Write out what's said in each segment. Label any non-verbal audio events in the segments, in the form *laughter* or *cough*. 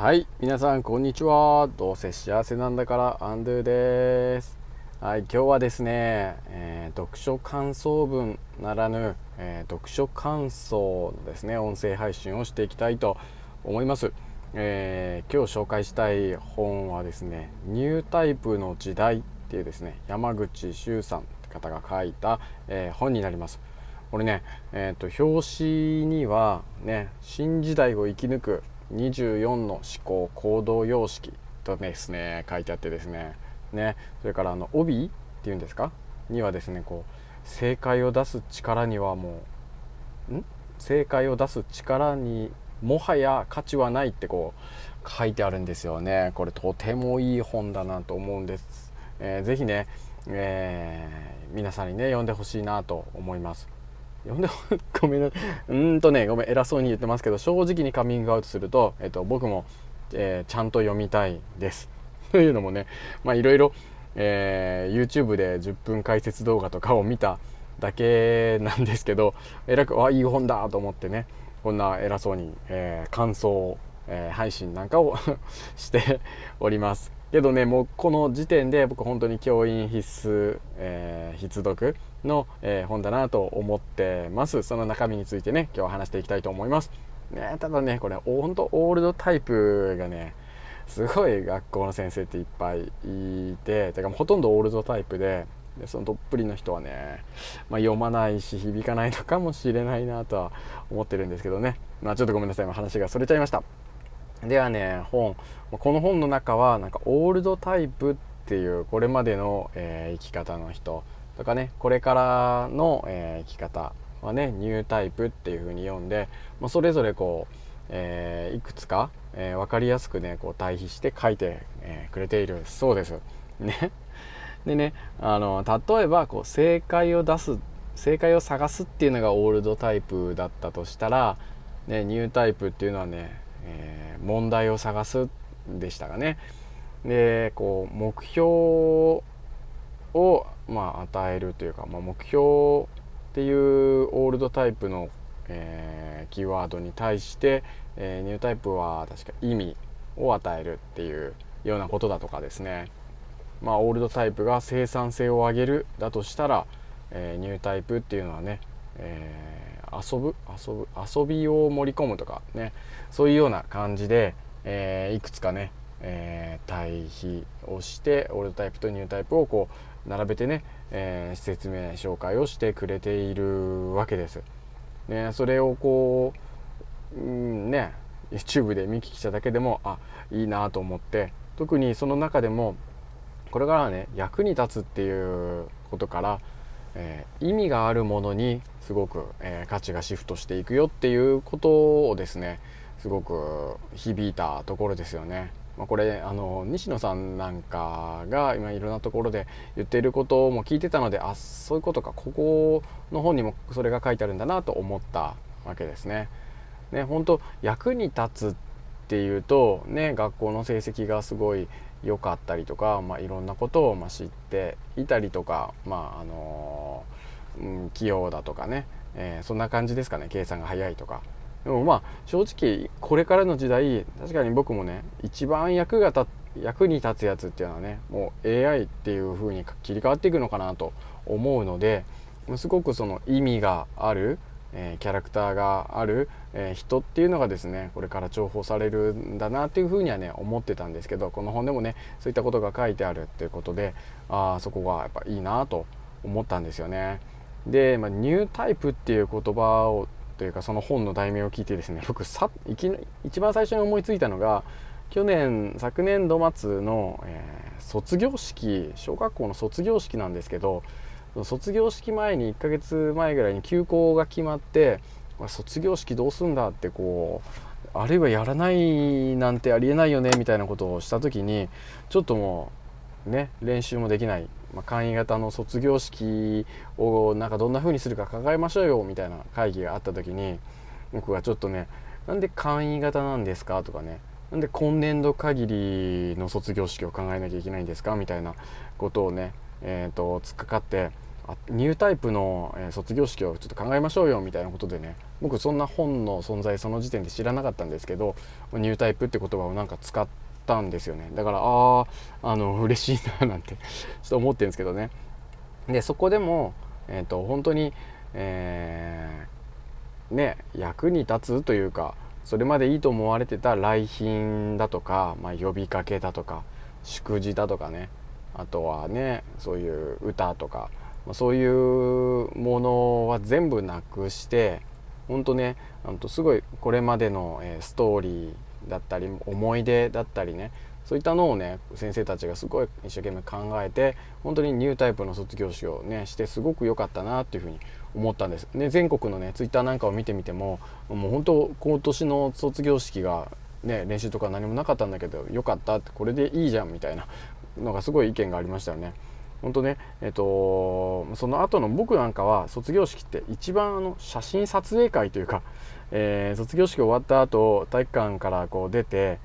はい皆さんこんにちは。どうせ幸せなんだからアンドゥです。はい今日はですね、えー、読書感想文ならぬ、えー、読書感想のですね。音声配信をしていきたいと思います、えー、今日紹介したい本はですねニュータイプの時代っていうですね山口周さんって方が書いた、え本になります。これね、えー、と表紙にはね新時代を生き抜く24の思考行動様式とですね書いてあってですね。ねそれからあの帯っていうんですか？にはですねこう正解を出す力にはもうん？正解を出す力にもはや価値はないってこう書いてあるんですよね。これとてもいい本だなと思うんです、えー、ぜね、えー、皆さんにね読んでほしいなと思います。読んでごめんなうんとねごめん偉そうに言ってますけど正直にカミングアウトすると、えっと、僕も、えー、ちゃんと読みたいです。*laughs* というのもねまあいろいろ、えー、YouTube で10分解説動画とかを見ただけなんですけどえらくあいい本だと思ってねこんな偉そうに、えー、感想を、えー、配信なんかを *laughs* しております。けどねもうこの時点で僕本当に教員必須、えー、必読の、えー、本だなと思ってます。その中身についてね今日は話していきたいと思います。ねただねこれ本当オールドタイプがねすごい学校の先生っていっぱいいててかほとんどオールドタイプででそのどっぷりの人はね、まあ、読まないし響かないのかもしれないなとは思ってるんですけどね。まあちょっとごめんなさい。話がそれちゃいました。ではね本。この本の中はなんかオールドタイプっていうこれまでの、えー、生き方の人。とかねこれからの、え、生き方はねニュータイプっていう風に読んで、まあ、それぞれこう、えー、いくつか、え分かりやすくねこう対比して書いて、えくれているそうです。ね。*laughs* でねあの例えばこう正解を出す正解を探すっていうのがオールドタイプだったとしたら、ね、ニュータイプっていうのはねえー、問題を探すでしたがねでこう目標を、まあ、与えるというか、まあ、目標っていうオールドタイプの、えー、キーワードに対して、えー、ニュータイプは確か意味を与えるっていうようなことだとかですね。まあオールドタイプが生産性を上げるだとしたら、えー、ニュータイプっていうのはね、えー遊ぶ遊ぶ遊びを盛り込むとかねそういうような感じで、え、いくつかね、えー、対比をしてオールドタイプとニュータイプをこう並べてね、えー、説明紹介をしてくれているわけです。ね、それをこう、うんね YouTube で見聞きしただけでもあいいなと思って特にその中でもこれからはね役に立つっていうことからえー、意味があるものにすごく、え、価値がシフトしていくよっていうことをですねすごく響いたところですよね。まあ、これあの西野さんなんかが今いろんなところで言っていることも聞いてたのであそういうことかここの本にもそれが書いてあるんだなと思ったわけですね。ね本当役に立つっていうとね学校の成績がすごい良かったりとか、まあ、いろんなことをま知っていたりとか、まああのうん、器用だとかね、えー、そんな感じですかね計算が早いとか。でもまあ正直これからの時代確かに僕もね一番役が立役に立つやつっていうのはねもう AI っていう風に切り替わっていくのかなと思うのですごくその意味があるえー、キャラクターがある、えー、人っていうのがですねこれから重宝されるんだなっていうふうにはね思ってたんですけどこの本でもねそういったことが書いてあるっていうことであそこがやっぱいいなと思ったんですよね。で、まあ、ニュータイプっていう言葉をというかその本の題名を聞いてですね僕さいき一番最初に思いついたのが去年昨年度末の、えー、卒業式小学校の卒業式なんですけど卒業式前に1ヶ月前ぐらいに休校が決まって卒業式どうすんだってこうあるいはやらないなんてありえないよねみたいなことをした時にちょっともうね練習もできない、まあ、簡易型の卒業式をなんかどんな風にするか考えましょうよみたいな会議があった時に僕がちょっとねなんで簡易型なんですかとかねなんで今年度限りの卒業式を考えなきゃいけないんですかみたいなことをねえーと、突っかかってニュータイプの、卒業式をちょっと考えましょうよみたいなことでね僕そんな本の存在その時点で知らなかったんですけどニュータイプって言葉をなんか使ってたんですよね。だからあああの *laughs* 嬉しいななんてちょっと思ってるんですけどね。でそこでも、えーと、本当に、えー、ね役に立つというかそれまでいいと思われてた来賓だとか、まあ、呼びかけだとか祝辞だとかねあとはねそういう歌とかまそういうものは全部なくして本当ねすごいこれまでのストーリーだったり思い出だったりねそういったのをね先生たちがすごい一生懸命考えて本当にニュータイプの卒業式をねしてすごく良かったなっていうふうに思ったんです。ね、全国のねツイッターなんかを見てみてももう本当今年の卒業式がね練習とか何もなかったんだけど良かったってこれでいいじゃんみたいなのがすごい意見がありましたよね。本当ねえっ、とその後の僕なんかは卒業式って一番あの写真撮影会というか、*laughs* えー、卒業式終わった後体育館からこう出て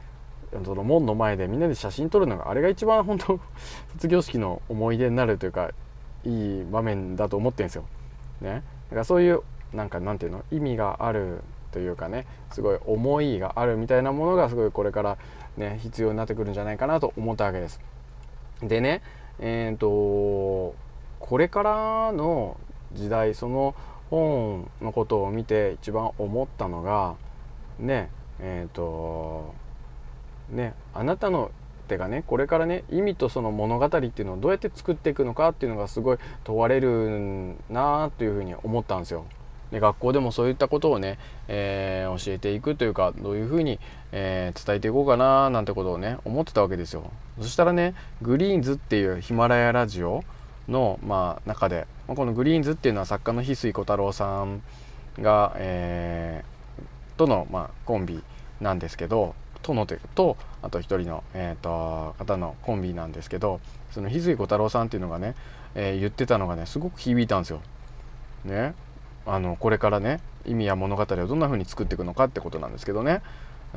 その門の前でみんなで写真撮るのがあれが一番本当 *laughs* 卒業式の思い出になるというかいい場面だと思ってるんですよ。ね、だからそういうなんかなんていうの意味があるというかねすごい思いがあるみたいなものがすごいこれからね必要になってくるんじゃないかなと思ったわけです。でねえっ、ー、とこれからの時代その本のことを見て一番思ったのがねえっ、ー、とねあなたの手がねこれからね意味とその物語っていうのをどうやって作っていくのかっていうのがすごい問われるなあというふうに思ったんですよ。で学校でもそういったことをね、えー、教えていくというかどういうふうに、えー、伝えていこうかななんてことをね思ってたわけですよそしたらねグリーンズっていうヒマラヤラジオの、まあ、中でまあこのグリーンズっていうのは作家の翡翠小太郎さんが、えー、との、まあ、コンビなんですけどとのとあと一人の、えーと、方のコンビなんですけどその翡翠小太郎さんっていうのがね、えー、言ってたのがねすごく響いたんですよ。ねあのこれからね意味や物語をどんな風に作っていくのかってことなんですけどね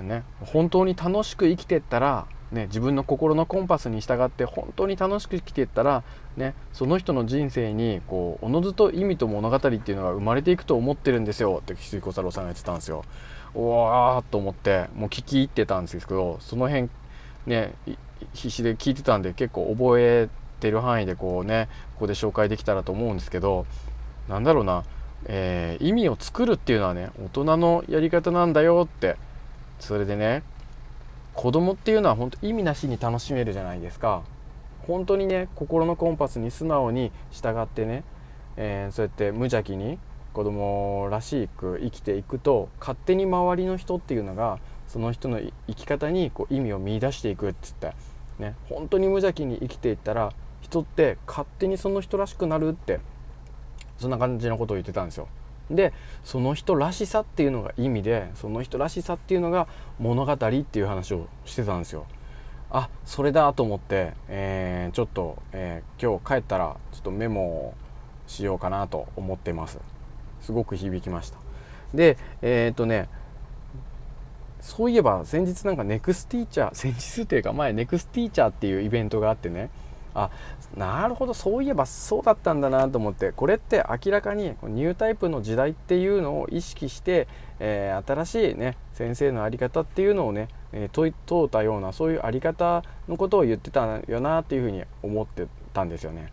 ね本当に楽しく生きてったら、ね、自分の心のコンパスに従って本当に楽しく生きていったら、ね、その人の人生にこうおのずと意味と物語っていうのが生まれていくと思ってるんですよって翡翠小太郎さんが言ってたんですよ。おわーと思ってもう聞き入ってたんですけどその辺ね必死で聞いてたんで結構覚えてる範囲でこうねここで紹介できたらと思うんですけどなんだろうなえー、意味を作るっていうのはね大人のやり方なんだよって。それでね子供っていうのは本当意味なしに楽しめるじゃないですか。本当にね心のコンパスに素直に従ってね、えー、そうやって無邪気に子供らしく生きていくと勝手に周りの人っていうのがその人の生き方にこう意味を見出していくっつって、ね、本当に無邪気に生きていったら人って勝手にその人らしくなるってそんな感じのことを言ってたんですよ。でその人らしさっていうのが意味でその人らしさっていうのが物語っていう話をしてたんですよ。あそれだと思って、えー、ちょっと、えー、今日帰ったらちょっとメモをしようかなと思ってますすごく響きましたでえー、っとねそういえば先日なんかネクスティーチャー先日というか前ネクスティーチャーっていうイベントがあってねあなるほどそういえばそうだったんだなと思ってこれって明らかにニュータイプの時代っていうのを意識して、えー、新しいね先生の在り方っていうのをね、え、問うたようなそういう在り方のことを言ってたよなっていうふうに思ってたんですよね。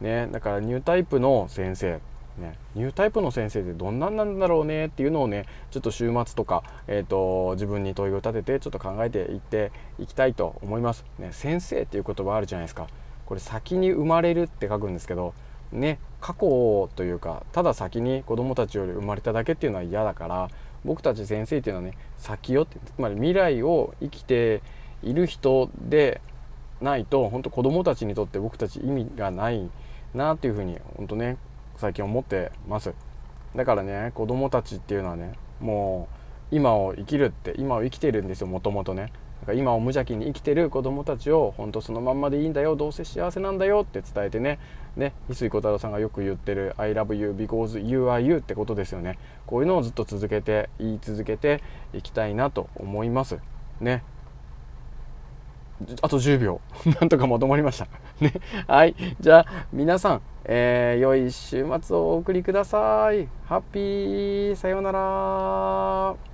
ねだからニュータイプの先生ね、ニュータイプの先生ってどんなんなんだろうねっていうのをねちょっと週末とか、えーと、自分に問いを立ててちょっと考えていっていきたいと思います。ね、先生っていう言葉あるじゃないですか。これ先に生まれるって書くんですけどね過去というかただ先に子供たちより生まれただけっていうのは嫌だから僕たち先生っていうのはね先よってつまり未来を生きている人でないと本当子供たちにとって僕たち意味がないなっていうふうに本当ね最近思ってます。だからね子供たちっていうのはねもう今を生きるって今を生きてるんですよもともとね。だから今を無邪気に生きてる子供たちを本当そのまんまでいいんだよどうせ幸せなんだよって伝えてね。ね翡翠小太郎さんがよく言ってる「I love you because you are you」ってことですよね。こういうのをずっと続けて言い続けていきたいなと思います。ね。あと10秒。*laughs* なんとかまとまりました。*laughs* ね。はい。じゃあ皆さん、えー、良い週末をお送りください。ハッピー。さようなら。